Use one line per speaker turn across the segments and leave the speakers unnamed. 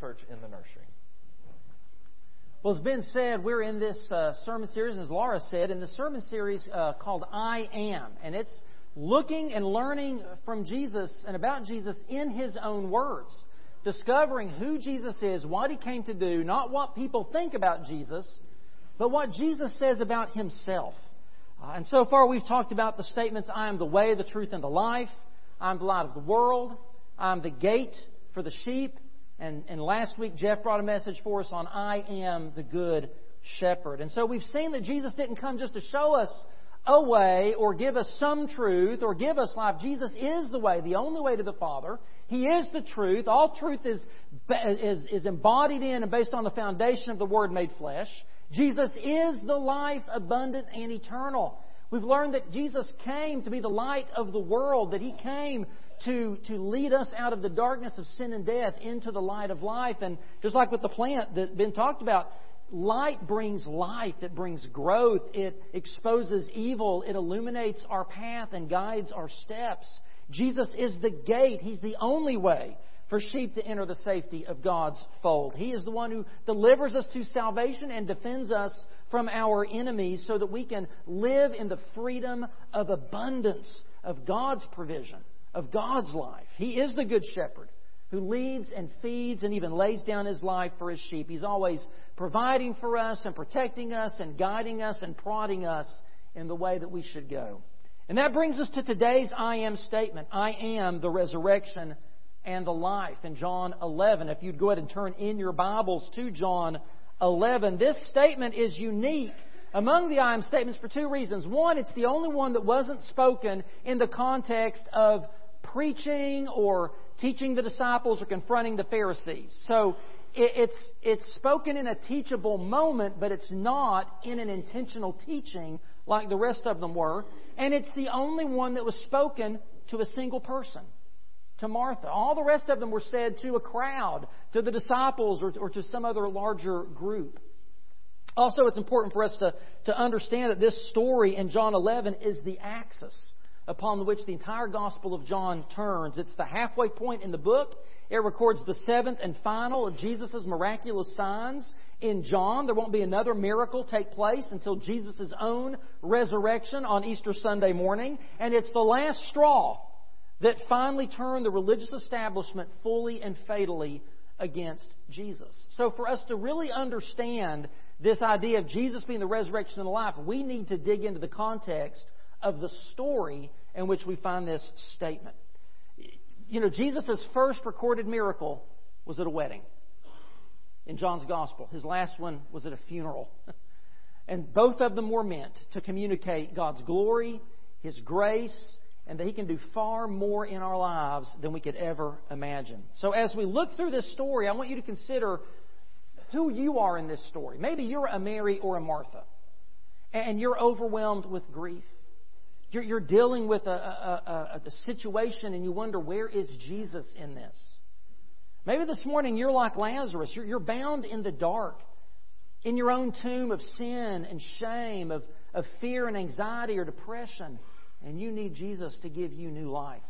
church in the nursery.
Well, it's been said we're in this uh, sermon series, and as Laura said, in the sermon series uh, called I Am. And it's looking and learning from Jesus and about Jesus in His own words. Discovering who Jesus is, what He came to do, not what people think about Jesus, but what Jesus says about Himself. Uh, and so far we've talked about the statements, I am the way, the truth, and the life. I'm the light of the world. I'm the gate for the sheep. And, and last week, Jeff brought a message for us on I am the good shepherd. And so we've seen that Jesus didn't come just to show us a way or give us some truth or give us life. Jesus is the way, the only way to the Father. He is the truth. All truth is, is, is embodied in and based on the foundation of the Word made flesh. Jesus is the life abundant and eternal. We've learned that Jesus came to be the light of the world, that He came to, to lead us out of the darkness of sin and death into the light of life. And just like with the plant that been talked about, light brings life, it brings growth, it exposes evil, it illuminates our path and guides our steps. Jesus is the gate, He's the only way for sheep to enter the safety of God's fold. He is the one who delivers us to salvation and defends us from our enemies so that we can live in the freedom of abundance of God's provision, of God's life. He is the good shepherd who leads and feeds and even lays down his life for his sheep. He's always providing for us and protecting us and guiding us and prodding us in the way that we should go. And that brings us to today's I am statement. I am the resurrection and the life in John 11. If you'd go ahead and turn in your Bibles to John 11, this statement is unique among the I am statements for two reasons. One, it's the only one that wasn't spoken in the context of preaching or teaching the disciples or confronting the Pharisees. So it's, it's spoken in a teachable moment, but it's not in an intentional teaching like the rest of them were. And it's the only one that was spoken to a single person to Martha. All the rest of them were said to a crowd, to the disciples, or, or to some other larger group. Also, it's important for us to, to understand that this story in John 11 is the axis upon which the entire Gospel of John turns. It's the halfway point in the book. It records the seventh and final of Jesus' miraculous signs. In John, there won't be another miracle take place until Jesus' own resurrection on Easter Sunday morning. And it's the last straw that finally turned the religious establishment fully and fatally against Jesus. So, for us to really understand this idea of Jesus being the resurrection and the life, we need to dig into the context of the story in which we find this statement. You know, Jesus' first recorded miracle was at a wedding in John's Gospel. His last one was at a funeral. And both of them were meant to communicate God's glory, His grace, and that He can do far more in our lives than we could ever imagine. So, as we look through this story, I want you to consider who you are in this story. Maybe you're a Mary or a Martha, and you're overwhelmed with grief. You're, you're dealing with a, a, a, a situation, and you wonder, where is Jesus in this? Maybe this morning you're like Lazarus. You're, you're bound in the dark, in your own tomb of sin and shame, of, of fear and anxiety or depression and you need Jesus to give you new life.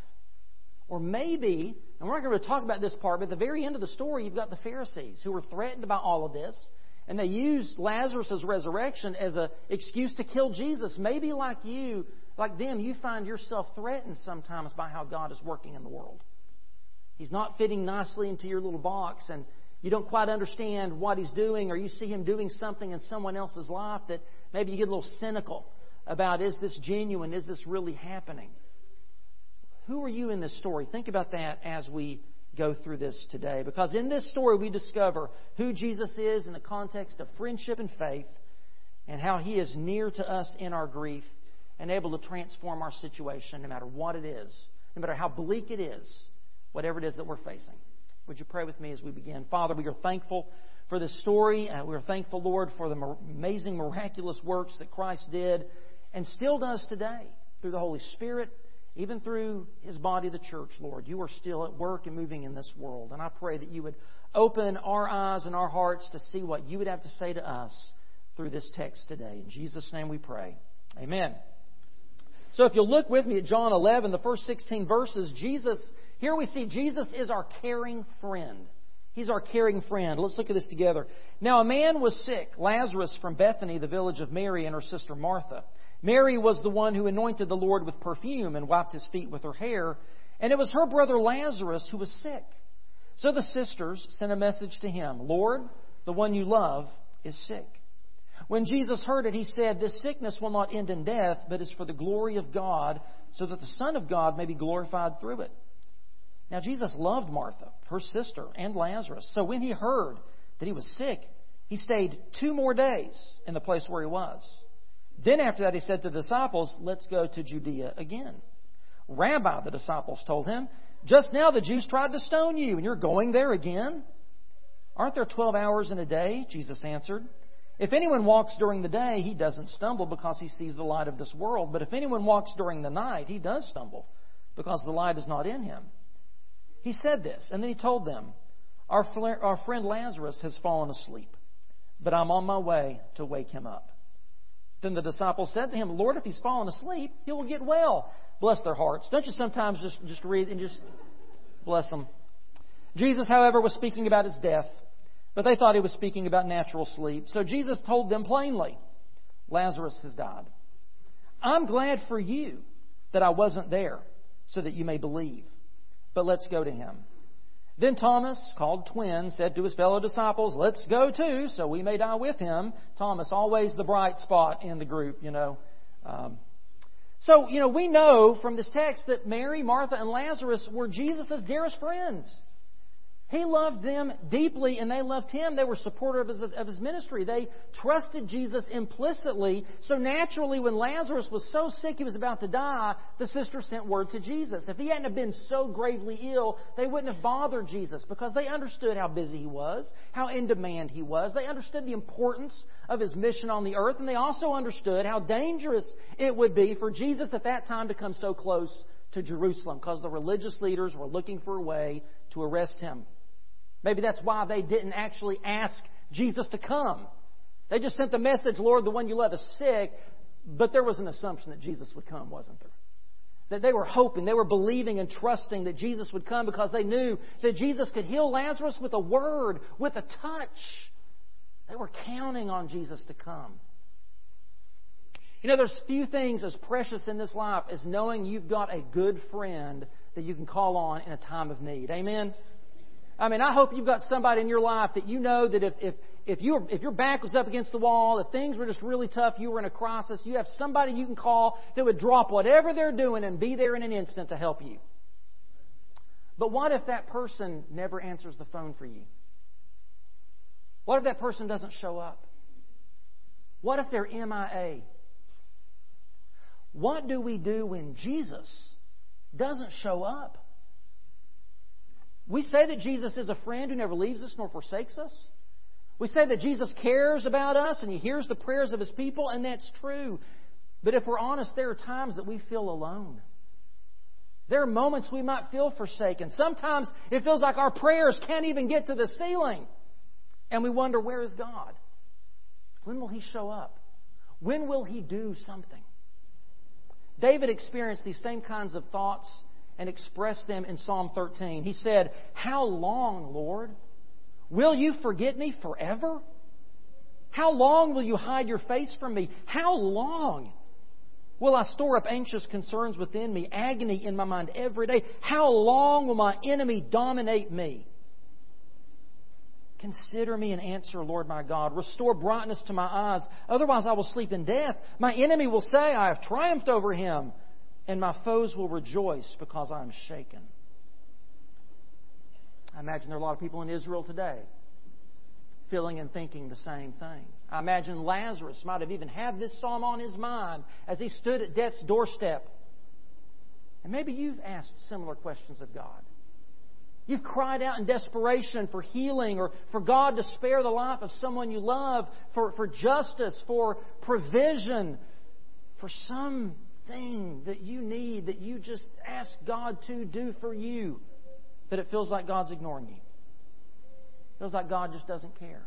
Or maybe, and we're not going to talk about this part, but at the very end of the story, you've got the Pharisees who were threatened by all of this, and they used Lazarus' resurrection as an excuse to kill Jesus. Maybe like you, like them, you find yourself threatened sometimes by how God is working in the world. He's not fitting nicely into your little box, and you don't quite understand what He's doing, or you see Him doing something in someone else's life that maybe you get a little cynical about is this genuine? Is this really happening? Who are you in this story? Think about that as we go through this today. Because in this story, we discover who Jesus is in the context of friendship and faith, and how he is near to us in our grief and able to transform our situation no matter what it is, no matter how bleak it is, whatever it is that we're facing. Would you pray with me as we begin? Father, we are thankful for this story. Uh, and we're thankful, Lord, for the amazing, miraculous works that Christ did and still does today through the Holy Spirit, even through His body, the church, Lord. You are still at work and moving in this world. And I pray that you would open our eyes and our hearts to see what you would have to say to us through this text today. In Jesus' name we pray. Amen. So if you'll look with me at John 11, the first 16 verses, Jesus, here we see Jesus is our caring friend. He's our caring friend. Let's look at this together. Now, a man was sick, Lazarus from Bethany, the village of Mary and her sister Martha. Mary was the one who anointed the Lord with perfume and wiped his feet with her hair, and it was her brother Lazarus who was sick. So the sisters sent a message to him Lord, the one you love is sick. When Jesus heard it, he said, This sickness will not end in death, but is for the glory of God, so that the Son of God may be glorified through it. Now, Jesus loved Martha, her sister, and Lazarus. So when he heard that he was sick, he stayed two more days in the place where he was. Then after that, he said to the disciples, Let's go to Judea again. Rabbi, the disciples told him, Just now the Jews tried to stone you, and you're going there again? Aren't there 12 hours in a day? Jesus answered. If anyone walks during the day, he doesn't stumble because he sees the light of this world. But if anyone walks during the night, he does stumble because the light is not in him. He said this, and then he told them, Our, our friend Lazarus has fallen asleep, but I'm on my way to wake him up. Then the disciples said to him, Lord, if he's fallen asleep, he will get well. Bless their hearts. Don't you sometimes just, just read and just bless them? Jesus, however, was speaking about his death, but they thought he was speaking about natural sleep. So Jesus told them plainly, Lazarus has died. I'm glad for you that I wasn't there so that you may believe. But let's go to him. Then Thomas, called twin, said to his fellow disciples, Let's go too, so we may die with him. Thomas, always the bright spot in the group, you know. Um, so, you know, we know from this text that Mary, Martha, and Lazarus were Jesus' dearest friends. He loved them deeply and they loved him. They were supportive of his, of his, ministry. They trusted Jesus implicitly. So naturally, when Lazarus was so sick he was about to die, the sister sent word to Jesus. If he hadn't have been so gravely ill, they wouldn't have bothered Jesus because they understood how busy he was, how in demand he was. They understood the importance of his mission on the earth, and they also understood how dangerous it would be for Jesus at that time to come so close to Jerusalem because the religious leaders were looking for a way to arrest him. Maybe that's why they didn't actually ask Jesus to come. They just sent the message, Lord, the one you love is sick, but there was an assumption that Jesus would come, wasn't there? That they were hoping, they were believing and trusting that Jesus would come because they knew that Jesus could heal Lazarus with a word, with a touch. They were counting on Jesus to come. You know, there's few things as precious in this life as knowing you've got a good friend that you can call on in a time of need. Amen? I mean, I hope you've got somebody in your life that you know that if, if, if, you if your back was up against the wall, if things were just really tough, you were in a crisis, you have somebody you can call that would drop whatever they're doing and be there in an instant to help you. But what if that person never answers the phone for you? What if that person doesn't show up? What if they're MIA? What do we do when Jesus doesn't show up? We say that Jesus is a friend who never leaves us nor forsakes us. We say that Jesus cares about us and He hears the prayers of His people, and that's true. But if we're honest, there are times that we feel alone. There are moments we might feel forsaken. Sometimes it feels like our prayers can't even get to the ceiling. And we wonder, where is God? When will He show up? When will He do something? David experienced these same kinds of thoughts and expressed them in Psalm 13. He said, How long, Lord? Will you forget me forever? How long will you hide your face from me? How long will I store up anxious concerns within me, agony in my mind every day? How long will my enemy dominate me? Consider me and answer, Lord my God. Restore brightness to my eyes. Otherwise, I will sleep in death. My enemy will say, I have triumphed over him and my foes will rejoice because I am shaken. I imagine there are a lot of people in Israel today feeling and thinking the same thing. I imagine Lazarus might have even had this psalm on his mind as he stood at death's doorstep. And maybe you've asked similar questions of God. You've cried out in desperation for healing or for God to spare the life of someone you love, for, for justice, for provision, for some thing that you need that you just ask God to do for you, that it feels like God's ignoring you. It feels like God just doesn't care.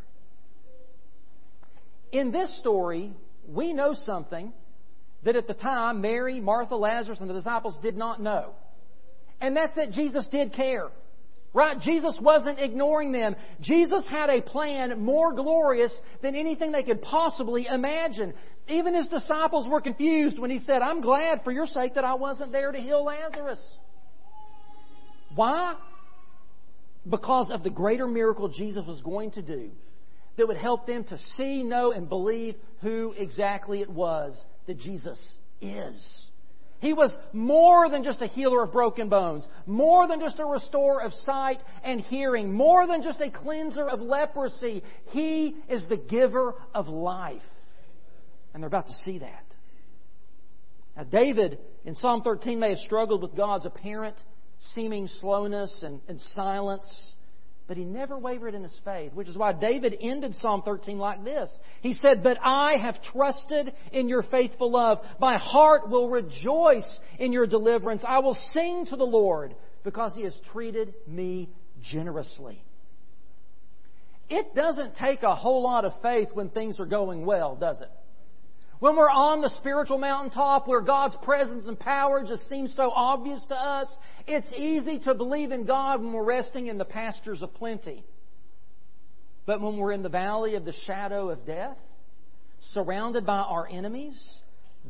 In this story, we know something that at the time Mary, Martha, Lazarus, and the disciples did not know. And that's that Jesus did care. Right? Jesus wasn't ignoring them. Jesus had a plan more glorious than anything they could possibly imagine. Even his disciples were confused when he said, I'm glad for your sake that I wasn't there to heal Lazarus. Why? Because of the greater miracle Jesus was going to do that would help them to see, know, and believe who exactly it was that Jesus is. He was more than just a healer of broken bones, more than just a restorer of sight and hearing, more than just a cleanser of leprosy. He is the giver of life. And they're about to see that. Now, David in Psalm 13 may have struggled with God's apparent seeming slowness and, and silence. But he never wavered in his faith, which is why David ended Psalm 13 like this. He said, But I have trusted in your faithful love. My heart will rejoice in your deliverance. I will sing to the Lord because he has treated me generously. It doesn't take a whole lot of faith when things are going well, does it? When we're on the spiritual mountaintop where God's presence and power just seems so obvious to us, it's easy to believe in God when we're resting in the pastures of plenty. But when we're in the valley of the shadow of death, surrounded by our enemies,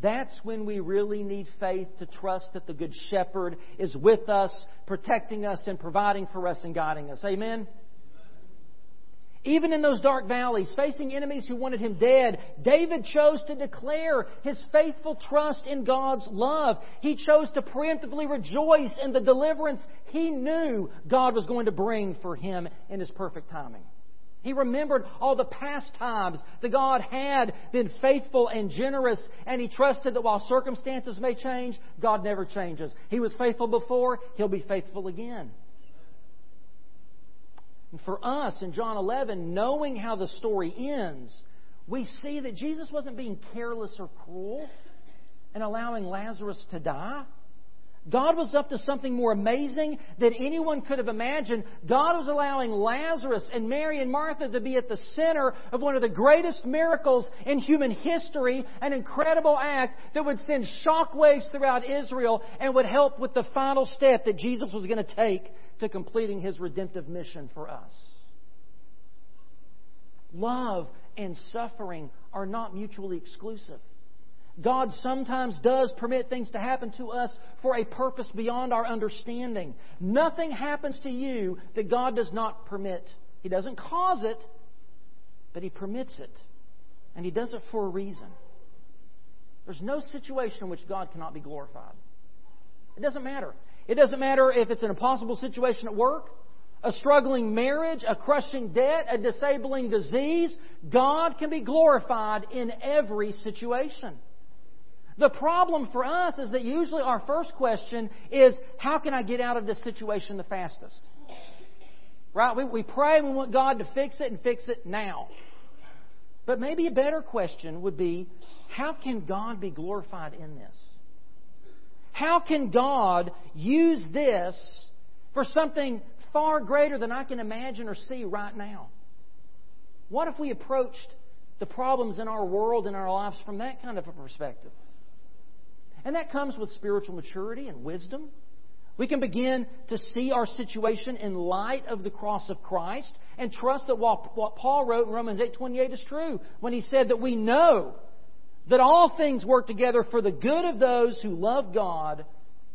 that's when we really need faith to trust that the Good Shepherd is with us, protecting us, and providing for us and guiding us. Amen? Even in those dark valleys, facing enemies who wanted him dead, David chose to declare his faithful trust in God's love. He chose to preemptively rejoice in the deliverance he knew God was going to bring for him in his perfect timing. He remembered all the past times that God had been faithful and generous, and he trusted that while circumstances may change, God never changes. He was faithful before, he'll be faithful again. And for us in John 11, knowing how the story ends, we see that Jesus wasn't being careless or cruel and allowing Lazarus to die. God was up to something more amazing than anyone could have imagined. God was allowing Lazarus and Mary and Martha to be at the center of one of the greatest miracles in human history, an incredible act that would send shockwaves throughout Israel and would help with the final step that Jesus was going to take to completing his redemptive mission for us. Love and suffering are not mutually exclusive. God sometimes does permit things to happen to us for a purpose beyond our understanding. Nothing happens to you that God does not permit. He doesn't cause it, but He permits it. And He does it for a reason. There's no situation in which God cannot be glorified. It doesn't matter. It doesn't matter if it's an impossible situation at work, a struggling marriage, a crushing debt, a disabling disease. God can be glorified in every situation. The problem for us is that usually our first question is, how can I get out of this situation the fastest? Right? We, we pray we want God to fix it and fix it now. But maybe a better question would be, how can God be glorified in this? How can God use this for something far greater than I can imagine or see right now? What if we approached the problems in our world and our lives from that kind of a perspective? And that comes with spiritual maturity and wisdom. We can begin to see our situation in light of the cross of Christ and trust that what Paul wrote in Romans 8:28 is true when he said that we know that all things work together for the good of those who love God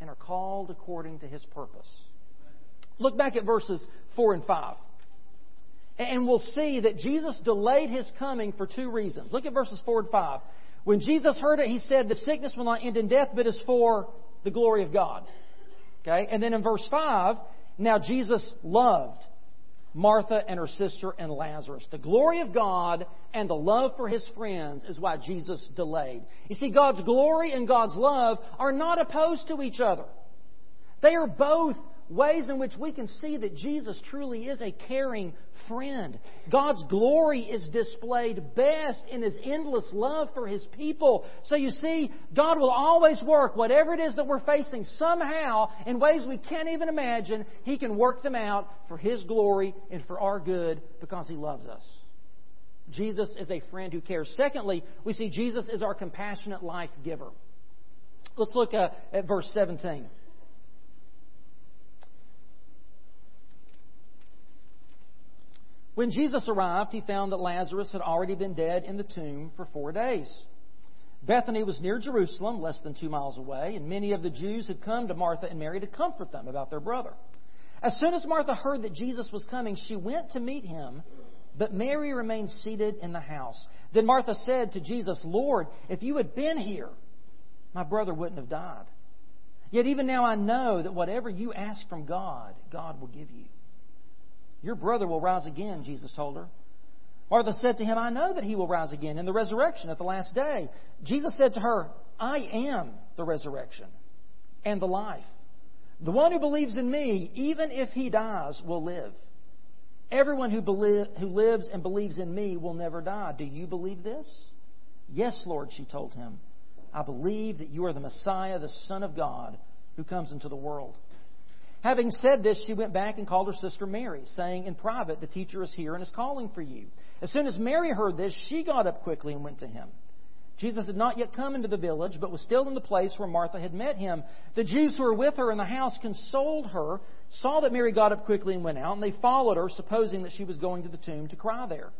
and are called according to his purpose. Look back at verses 4 and 5. And we'll see that Jesus delayed his coming for two reasons. Look at verses 4 and 5. When Jesus heard it, he said, The sickness will not end in death, but is for the glory of God. Okay? And then in verse 5, now Jesus loved Martha and her sister and Lazarus. The glory of God and the love for his friends is why Jesus delayed. You see, God's glory and God's love are not opposed to each other. They are both ways in which we can see that Jesus truly is a caring friend. God's glory is displayed best in His endless love for His people. So you see, God will always work whatever it is that we're facing somehow in ways we can't even imagine. He can work them out for His glory and for our good because He loves us. Jesus is a friend who cares. Secondly, we see Jesus is our compassionate life giver. Let's look at verse 17. When Jesus arrived, he found that Lazarus had already been dead in the tomb for four days. Bethany was near Jerusalem, less than two miles away, and many of the Jews had come to Martha and Mary to comfort them about their brother. As soon as Martha heard that Jesus was coming, she went to meet him, but Mary remained seated in the house. Then Martha said to Jesus, Lord, if you had been here, my brother wouldn't have died. Yet even now I know that whatever you ask from God, God will give you. Your brother will rise again, Jesus told her. Martha said to him, I know that he will rise again in the resurrection at the last day. Jesus said to her, I am the resurrection and the life. The one who believes in me, even if he dies, will live. Everyone who, believe, who lives and believes in me will never die. Do you believe this? Yes, Lord, she told him. I believe that you are the Messiah, the Son of God, who comes into the world. Having said this, she went back and called her sister Mary, saying in private, The teacher is here and is calling for you. As soon as Mary heard this, she got up quickly and went to him. Jesus had not yet come into the village, but was still in the place where Martha had met him. The Jews who were with her in the house consoled her, saw that Mary got up quickly and went out, and they followed her, supposing that she was going to the tomb to cry there.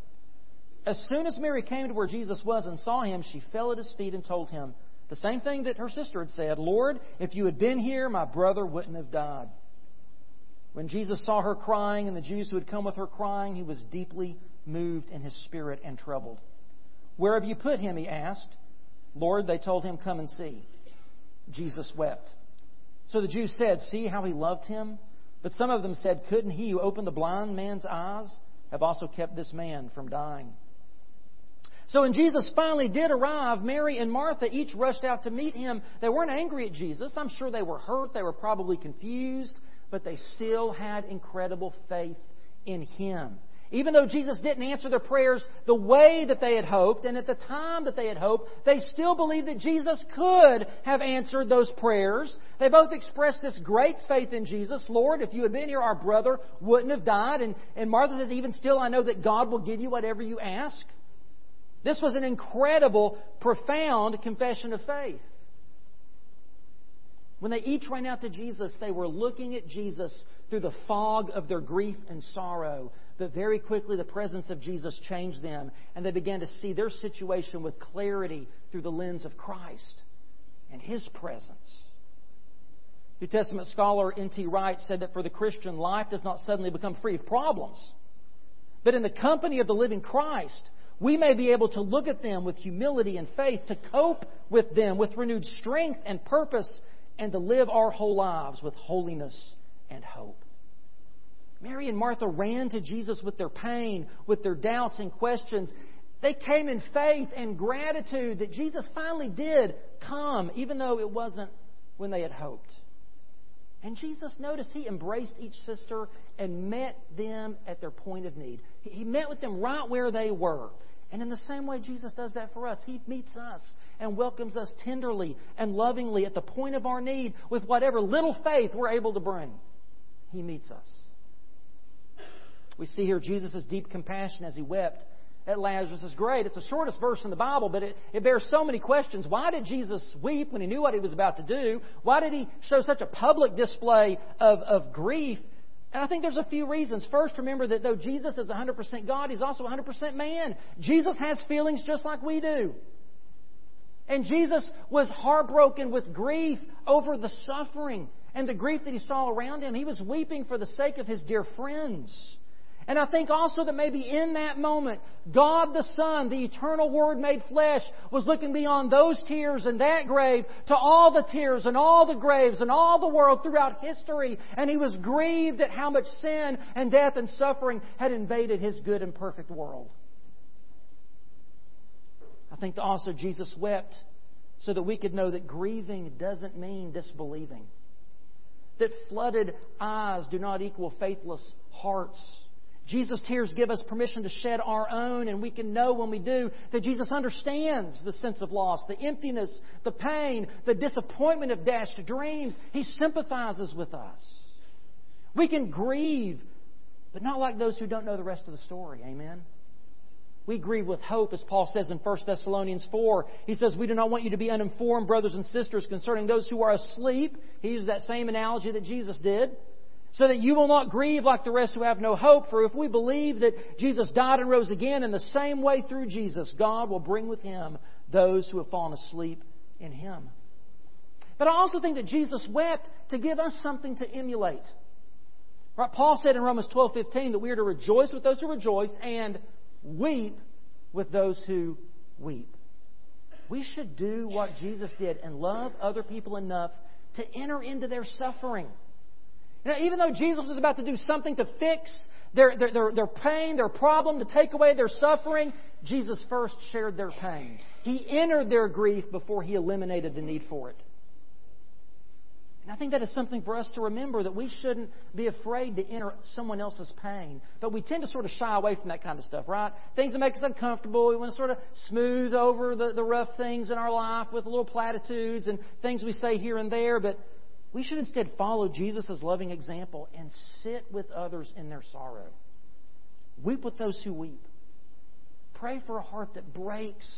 As soon as Mary came to where Jesus was and saw him, she fell at his feet and told him the same thing that her sister had said Lord, if you had been here, my brother wouldn't have died. When Jesus saw her crying and the Jews who had come with her crying, he was deeply moved in his spirit and troubled. Where have you put him? he asked. Lord, they told him, Come and see. Jesus wept. So the Jews said, See how he loved him? But some of them said, Couldn't he who opened the blind man's eyes have also kept this man from dying? So when Jesus finally did arrive, Mary and Martha each rushed out to meet him. They weren't angry at Jesus. I'm sure they were hurt. They were probably confused but they still had incredible faith in Him. Even though Jesus didn't answer their prayers the way that they had hoped and at the time that they had hoped, they still believed that Jesus could have answered those prayers. They both expressed this great faith in Jesus. Lord, if you had been here, our brother wouldn't have died. And, and Martha says, even still, I know that God will give you whatever you ask. This was an incredible, profound confession of faith. When they each ran out to Jesus, they were looking at Jesus through the fog of their grief and sorrow. But very quickly, the presence of Jesus changed them, and they began to see their situation with clarity through the lens of Christ and His presence. New Testament scholar N.T. Wright said that for the Christian, life does not suddenly become free of problems. But in the company of the living Christ, we may be able to look at them with humility and faith, to cope with them with renewed strength and purpose, and to live our whole lives with holiness and hope. Mary and Martha ran to Jesus with their pain, with their doubts and questions. They came in faith and gratitude that Jesus finally did come, even though it wasn't when they had hoped. And Jesus, noticed he embraced each sister and met them at their point of need. He met with them right where they were. And in the same way Jesus does that for us, He meets us and welcomes us tenderly and lovingly at the point of our need with whatever little faith we're able to bring. He meets us. We see here Jesus' deep compassion as He wept at Lazarus great. It's the shortest verse in the Bible, but it, it bears so many questions. Why did Jesus weep when He knew what He was about to do? Why did He show such a public display of, of grief? And I think there's a few reasons. First, remember that though Jesus is 100% God, He's also 100% man. Jesus has feelings just like we do. And Jesus was heartbroken with grief over the suffering and the grief that he saw around him. He was weeping for the sake of his dear friends. And I think also that maybe in that moment, God the Son, the eternal Word made flesh, was looking beyond those tears and that grave to all the tears and all the graves and all the world throughout history. And He was grieved at how much sin and death and suffering had invaded His good and perfect world. I think also Jesus wept so that we could know that grieving doesn't mean disbelieving. That flooded eyes do not equal faithless hearts. Jesus' tears give us permission to shed our own, and we can know when we do that Jesus understands the sense of loss, the emptiness, the pain, the disappointment of dashed dreams. He sympathizes with us. We can grieve, but not like those who don't know the rest of the story. Amen? We grieve with hope, as Paul says in 1 Thessalonians 4. He says, We do not want you to be uninformed, brothers and sisters, concerning those who are asleep. He used that same analogy that Jesus did so that you will not grieve like the rest who have no hope. For if we believe that Jesus died and rose again in the same way through Jesus, God will bring with him those who have fallen asleep in him. But I also think that Jesus wept to give us something to emulate. Right? Paul said in Romans 12:15 that we are to rejoice with those who rejoice and weep with those who weep. We should do what Jesus did and love other people enough to enter into their suffering. You know, even though Jesus was about to do something to fix their, their, their, their pain, their problem, to take away their suffering, Jesus first shared their pain. He entered their grief before he eliminated the need for it. And I think that is something for us to remember that we shouldn't be afraid to enter someone else's pain. But we tend to sort of shy away from that kind of stuff, right? Things that make us uncomfortable. We want to sort of smooth over the, the rough things in our life with little platitudes and things we say here and there. But we should instead follow Jesus' loving example and sit with others in their sorrow. Weep with those who weep. Pray for a heart that breaks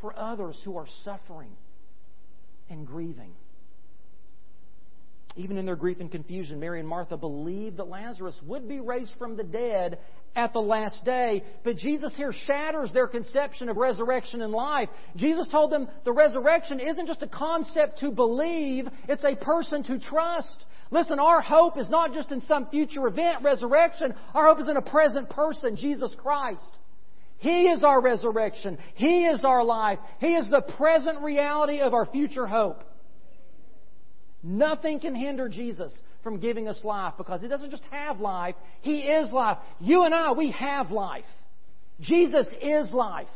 for others who are suffering and grieving. Even in their grief and confusion, Mary and Martha believed that Lazarus would be raised from the dead at the last day. But Jesus here shatters their conception of resurrection and life. Jesus told them the resurrection isn't just a concept to believe, it's a person to trust. Listen, our hope is not just in some future event, resurrection. Our hope is in a present person, Jesus Christ. He is our resurrection. He is our life. He is the present reality of our future hope. Nothing can hinder Jesus from giving us life because He doesn't just have life, He is life. You and I, we have life. Jesus is life.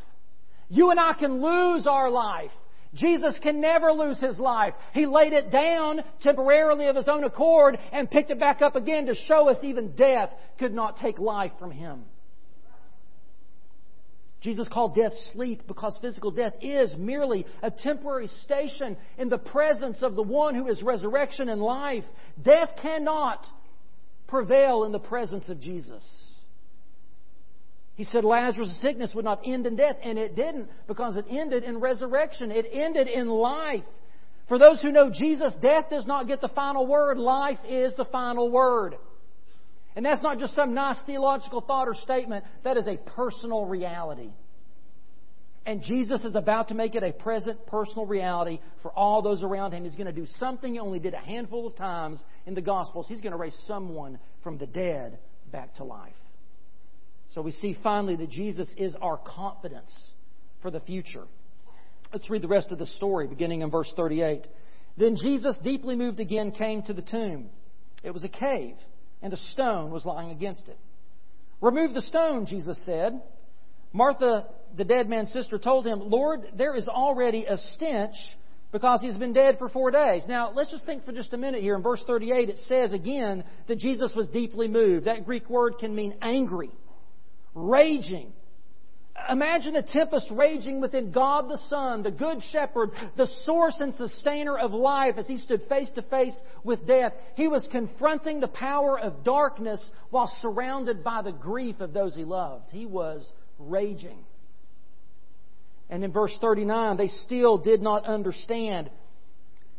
You and I can lose our life. Jesus can never lose his life. He laid it down temporarily of his own accord and picked it back up again to show us even death could not take life from him. Jesus called death sleep because physical death is merely a temporary station in the presence of the one who is resurrection and life. Death cannot prevail in the presence of Jesus. He said Lazarus' sickness would not end in death, and it didn't because it ended in resurrection. It ended in life. For those who know Jesus, death does not get the final word. Life is the final word. And that's not just some nice theological thought or statement, that is a personal reality. And Jesus is about to make it a present personal reality for all those around him. He's going to do something he only did a handful of times in the Gospels. He's going to raise someone from the dead back to life. So we see finally that Jesus is our confidence for the future. Let's read the rest of the story, beginning in verse 38. Then Jesus, deeply moved again, came to the tomb. It was a cave and a stone was lying against it. Remove the stone, Jesus said. Martha, the dead man's sister, told him, Lord, there is already a stench because he's been dead for four days. Now, let's just think for just a minute here. In verse 38, it says again that Jesus was deeply moved. That Greek word can mean angry, raging, Imagine a tempest raging within God the Son, the Good Shepherd, the source and sustainer of life, as he stood face to face with death. He was confronting the power of darkness while surrounded by the grief of those he loved. He was raging. And in verse 39, they still did not understand.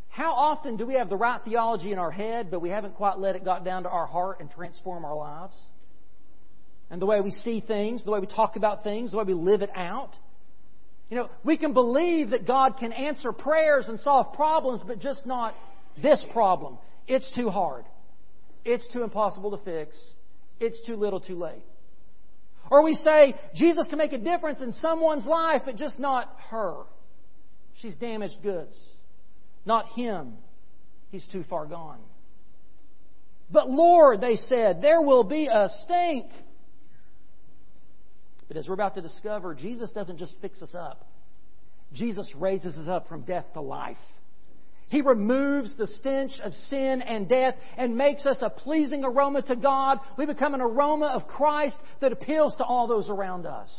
How often do we have the right theology in our head, but we haven't quite let it got down to our heart and transform our lives? And the way we see things, the way we talk about things, the way we live it out. You know, we can believe that God can answer prayers and solve problems, but just not this problem. It's too hard. It's too impossible to fix. It's too little too late. Or we say, Jesus can make a difference in someone's life, but just not her. She's damaged goods. Not him. He's too far gone. But Lord, they said, there will be a stink. But as we're about to discover, Jesus doesn't just fix us up, Jesus raises us up from death to life. He removes the stench of sin and death and makes us a pleasing aroma to God. We become an aroma of Christ that appeals to all those around us.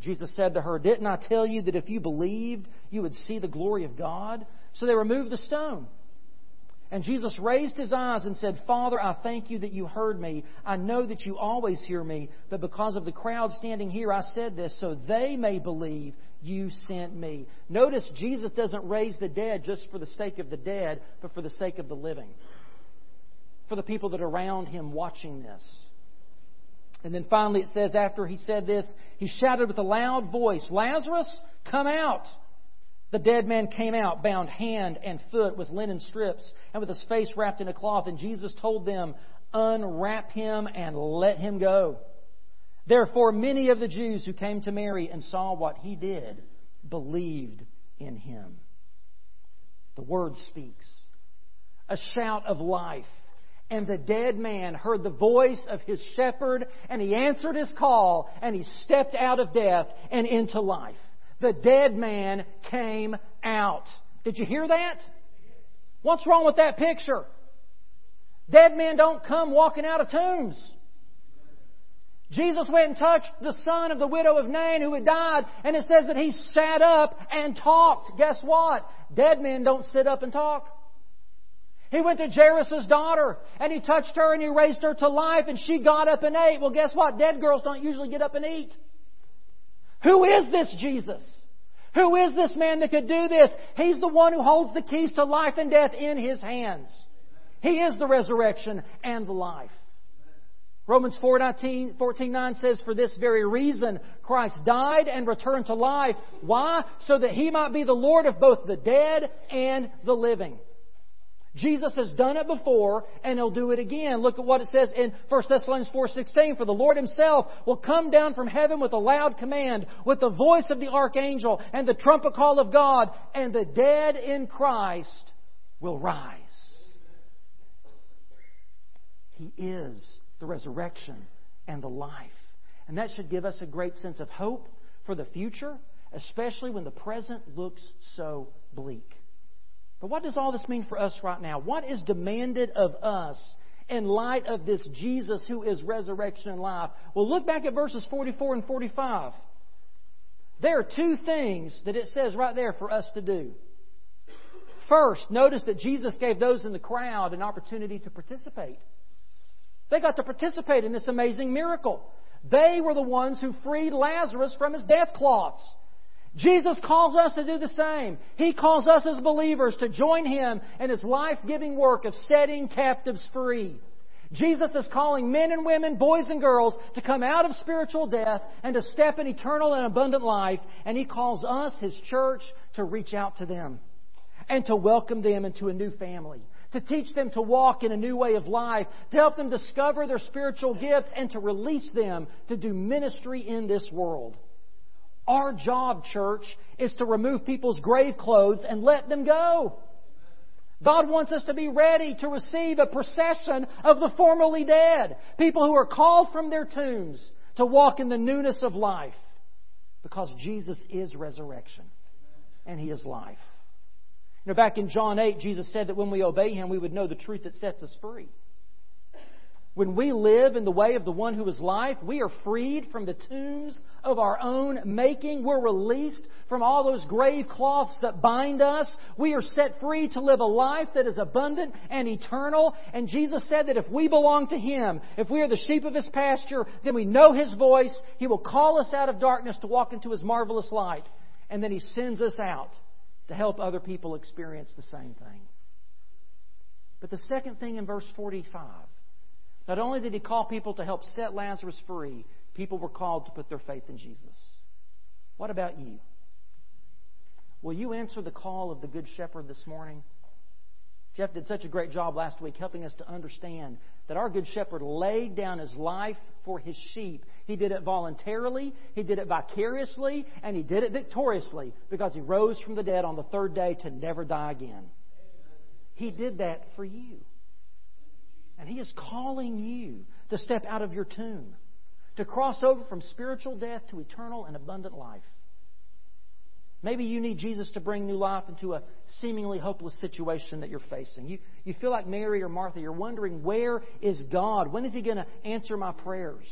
Jesus said to her, Didn't I tell you that if you believed, you would see the glory of God? So they removed the stone. And Jesus raised his eyes and said, Father, I thank you that you heard me. I know that you always hear me, but because of the crowd standing here, I said this so they may believe you sent me. Notice Jesus doesn't raise the dead just for the sake of the dead, but for the sake of the living. for the people that are around him watching this. And then finally it says, after he said this, he shouted with a loud voice, Lazarus, come out! The dead man came out, bound hand and foot with linen strips, and with his face wrapped in a cloth. And Jesus told them, Unwrap him and let him go. Therefore, many of the Jews who came to Mary and saw what he did believed in him. The word speaks. A shout of life. And the dead man heard the voice of his shepherd, and he answered his call, and he stepped out of death and into life. The dead man came out. Did you hear that? What's wrong with that picture? Dead men don't come walking out of tombs. Jesus went and touched the son of the widow of Nain who had died, and it says that he sat up and talked. Guess what? Dead men don't sit up and talk. He went to Jairus' daughter, and he touched her and he raised her to life, and she got up and ate. Well, guess what? Dead girls don't usually get up and eat. Who is this Jesus? Who is this man that could do this? He's the one who holds the keys to life and death in his hands. He is the resurrection and the life. Romans 4, 14 9 says, For this very reason Christ died and returned to life. Why? So that he might be the Lord of both the dead and the living. Jesus has done it before and he'll do it again. Look at what it says in 1 Thessalonians 4:16 for the Lord himself will come down from heaven with a loud command with the voice of the archangel and the trumpet call of God and the dead in Christ will rise. He is the resurrection and the life. And that should give us a great sense of hope for the future, especially when the present looks so bleak. But what does all this mean for us right now? What is demanded of us in light of this Jesus who is resurrection and life? Well, look back at verses 44 and 45. There are two things that it says right there for us to do. First, notice that Jesus gave those in the crowd an opportunity to participate. They got to participate in this amazing miracle. They were the ones who freed Lazarus from his death cloths. Jesus calls us to do the same. He calls us as believers to join Him in His life giving work of setting captives free. Jesus is calling men and women, boys and girls, to come out of spiritual death and to step in eternal and abundant life. And He calls us, His church, to reach out to them and to welcome them into a new family to teach them to walk in a new way of life, to help them discover their spiritual gifts, and to release them to do ministry in this world. Our job, church, is to remove people's grave clothes and let them go. God wants us to be ready to receive a procession of the formerly dead, people who are called from their tombs to walk in the newness of life because Jesus is resurrection and He is life. You know, back in John 8, Jesus said that when we obey Him, we would know the truth that sets us free. When we live in the way of the one who is life, we are freed from the tombs of our own making. We're released from all those grave cloths that bind us. We are set free to live a life that is abundant and eternal. And Jesus said that if we belong to Him, if we are the sheep of His pasture, then we know His voice. He will call us out of darkness to walk into His marvelous light. And then He sends us out to help other people experience the same thing. But the second thing in verse 45 not only did he call people to help set Lazarus free, people were called to put their faith in Jesus. What about you? Will you answer the call of the Good Shepherd this morning? Jeff did such a great job last week helping us to understand that our Good Shepherd laid down his life for his sheep. He did it voluntarily, he did it vicariously, and he did it victoriously because he rose from the dead on the third day to never die again. He did that for you. And He is calling you to step out of your tomb, to cross over from spiritual death to eternal and abundant life. Maybe you need Jesus to bring new life into a seemingly hopeless situation that you're facing. You, you feel like Mary or Martha. You're wondering, where is God? When is He going to answer my prayers?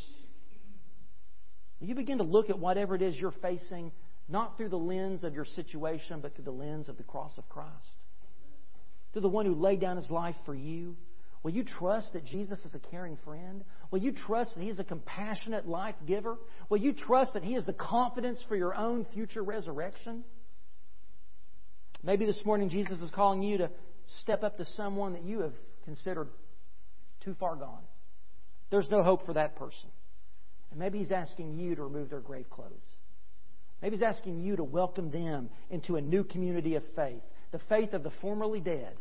You begin to look at whatever it is you're facing, not through the lens of your situation, but through the lens of the cross of Christ. Through the one who laid down His life for you Will you trust that Jesus is a caring friend? Will you trust that He is a compassionate life giver? Will you trust that He is the confidence for your own future resurrection? Maybe this morning Jesus is calling you to step up to someone that you have considered too far gone. There's no hope for that person. And maybe He's asking you to remove their grave clothes. Maybe He's asking you to welcome them into a new community of faith, the faith of the formerly dead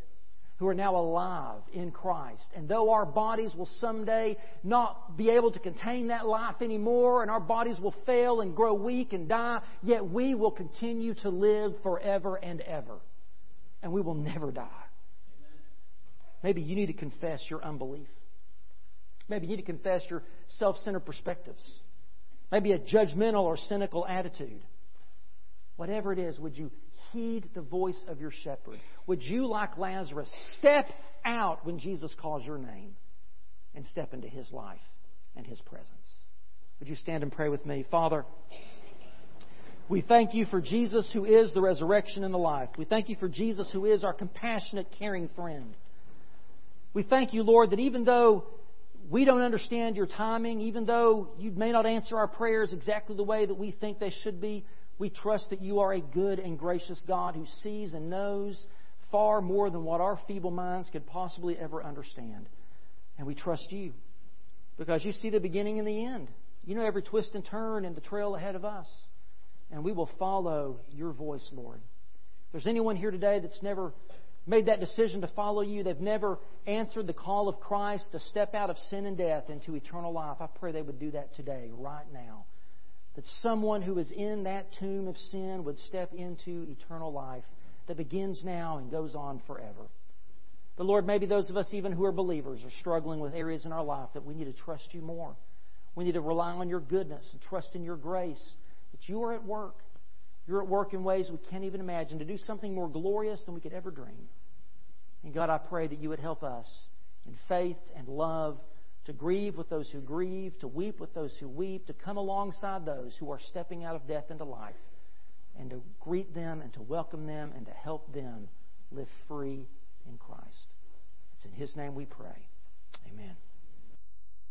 who are now alive in Christ. And though our bodies will someday not be able to contain that life anymore, and our bodies will fail and grow weak and die, yet we will continue to live forever and ever. And we will never die. Maybe you need to confess your unbelief. Maybe you need to confess your self centered perspectives. Maybe a judgmental or cynical attitude. Whatever it is, would you heed the voice of your shepherd? Would you, like Lazarus, step out when Jesus calls your name and step into his life and his presence? Would you stand and pray with me? Father, we thank you for Jesus who is the resurrection and the life. We thank you for Jesus who is our compassionate, caring friend. We thank you, Lord, that even though we don't understand your timing, even though you may not answer our prayers exactly the way that we think they should be, we trust that you are a good and gracious God who sees and knows far more than what our feeble minds could possibly ever understand. And we trust you because you see the beginning and the end. You know every twist and turn and the trail ahead of us. And we will follow your voice, Lord. If there's anyone here today that's never made that decision to follow you, they've never answered the call of Christ to step out of sin and death into eternal life, I pray they would do that today, right now that someone who is in that tomb of sin would step into eternal life that begins now and goes on forever. But Lord, maybe those of us even who are believers are struggling with areas in our life that we need to trust you more. We need to rely on your goodness and trust in your grace that you are at work. You're at work in ways we can't even imagine to do something more glorious than we could ever dream. And God, I pray that you would help us in faith and love to grieve with those who grieve, to weep with those who weep, to come alongside those who are stepping out of death into life, and to greet them and to welcome them and to help them live free in Christ. It's in His name we pray. Amen.